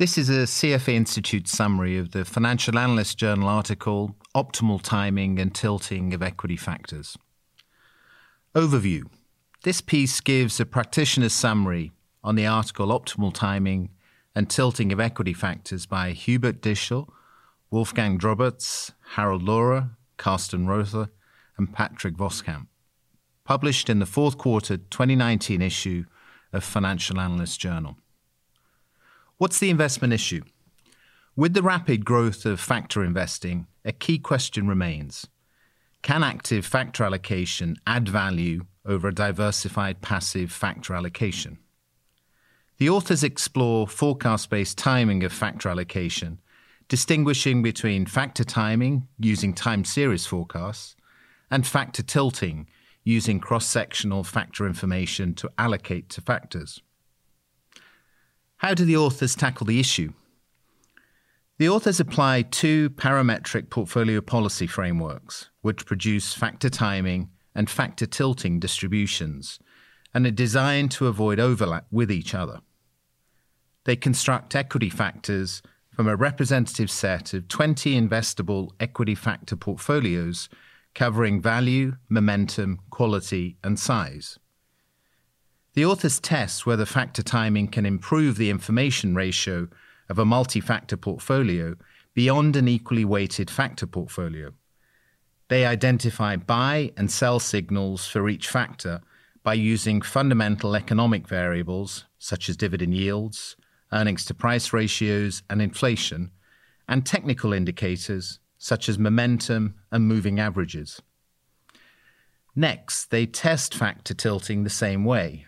This is a CFA Institute summary of the Financial Analyst Journal article Optimal Timing and Tilting of Equity Factors. Overview This piece gives a practitioner's summary on the article Optimal Timing and Tilting of Equity Factors by Hubert Dichtl, Wolfgang Drobetz, Harald Lohre, Carsten Rother, and Patrick Vosskamp. Published in the fourth quarter 2019 issue of Financial Analyst Journal. What's the investment issue? With the rapid growth of factor investing, a key question remains Can active factor allocation add value over a diversified passive factor allocation? The authors explore forecast based timing of factor allocation, distinguishing between factor timing using time series forecasts and factor tilting using cross sectional factor information to allocate to factors. How do the authors tackle the issue? The authors apply two parametric portfolio policy frameworks, which produce factor timing and factor tilting distributions, and are designed to avoid overlap with each other. They construct equity factors from a representative set of 20 investable equity factor portfolios covering value, momentum, quality, and size. The authors test whether factor timing can improve the information ratio of a multi factor portfolio beyond an equally weighted factor portfolio. They identify buy and sell signals for each factor by using fundamental economic variables such as dividend yields, earnings to price ratios, and inflation, and technical indicators such as momentum and moving averages. Next, they test factor tilting the same way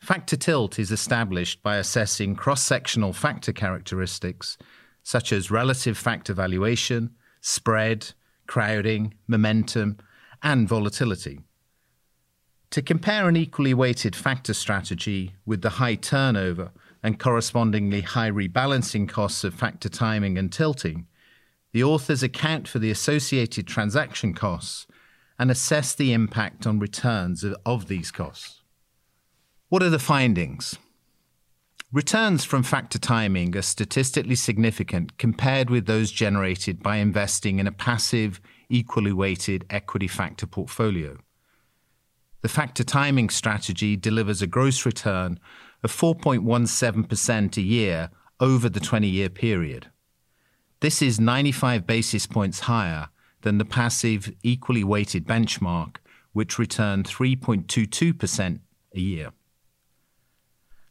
Factor tilt is established by assessing cross sectional factor characteristics such as relative factor valuation, spread, crowding, momentum, and volatility. To compare an equally weighted factor strategy with the high turnover and correspondingly high rebalancing costs of factor timing and tilting, the authors account for the associated transaction costs and assess the impact on returns of these costs. What are the findings? Returns from factor timing are statistically significant compared with those generated by investing in a passive, equally weighted equity factor portfolio. The factor timing strategy delivers a gross return of 4.17% a year over the 20 year period. This is 95 basis points higher than the passive, equally weighted benchmark, which returned 3.22% a year.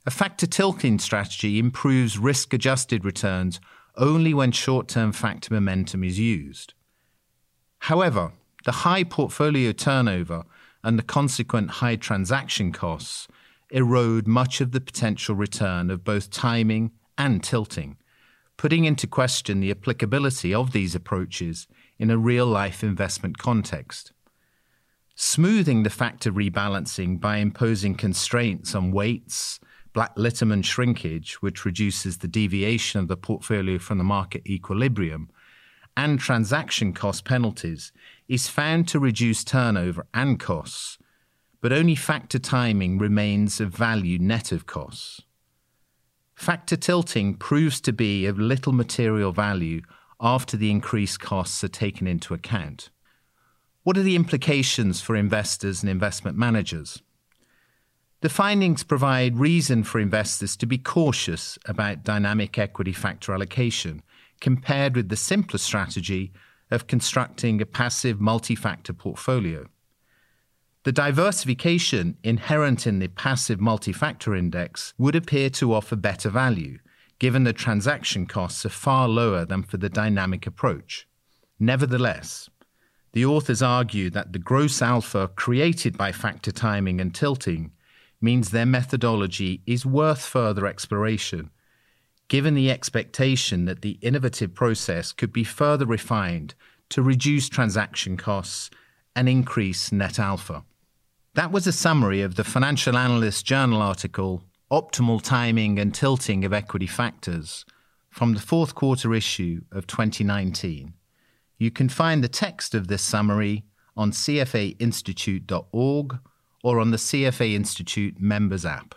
A factor tilting strategy improves risk adjusted returns only when short term factor momentum is used. However, the high portfolio turnover and the consequent high transaction costs erode much of the potential return of both timing and tilting, putting into question the applicability of these approaches in a real life investment context. Smoothing the factor rebalancing by imposing constraints on weights, Black Litterman shrinkage, which reduces the deviation of the portfolio from the market equilibrium, and transaction cost penalties, is found to reduce turnover and costs, but only factor timing remains of value net of costs. Factor tilting proves to be of little material value after the increased costs are taken into account. What are the implications for investors and investment managers? The findings provide reason for investors to be cautious about dynamic equity factor allocation compared with the simpler strategy of constructing a passive multi factor portfolio. The diversification inherent in the passive multi factor index would appear to offer better value, given the transaction costs are far lower than for the dynamic approach. Nevertheless, the authors argue that the gross alpha created by factor timing and tilting means their methodology is worth further exploration, given the expectation that the innovative process could be further refined to reduce transaction costs and increase net alpha. That was a summary of the Financial Analyst Journal article, Optimal Timing and Tilting of Equity Factors, from the fourth quarter issue of 2019. You can find the text of this summary on cfainstitute.org or on the CFA Institute members app.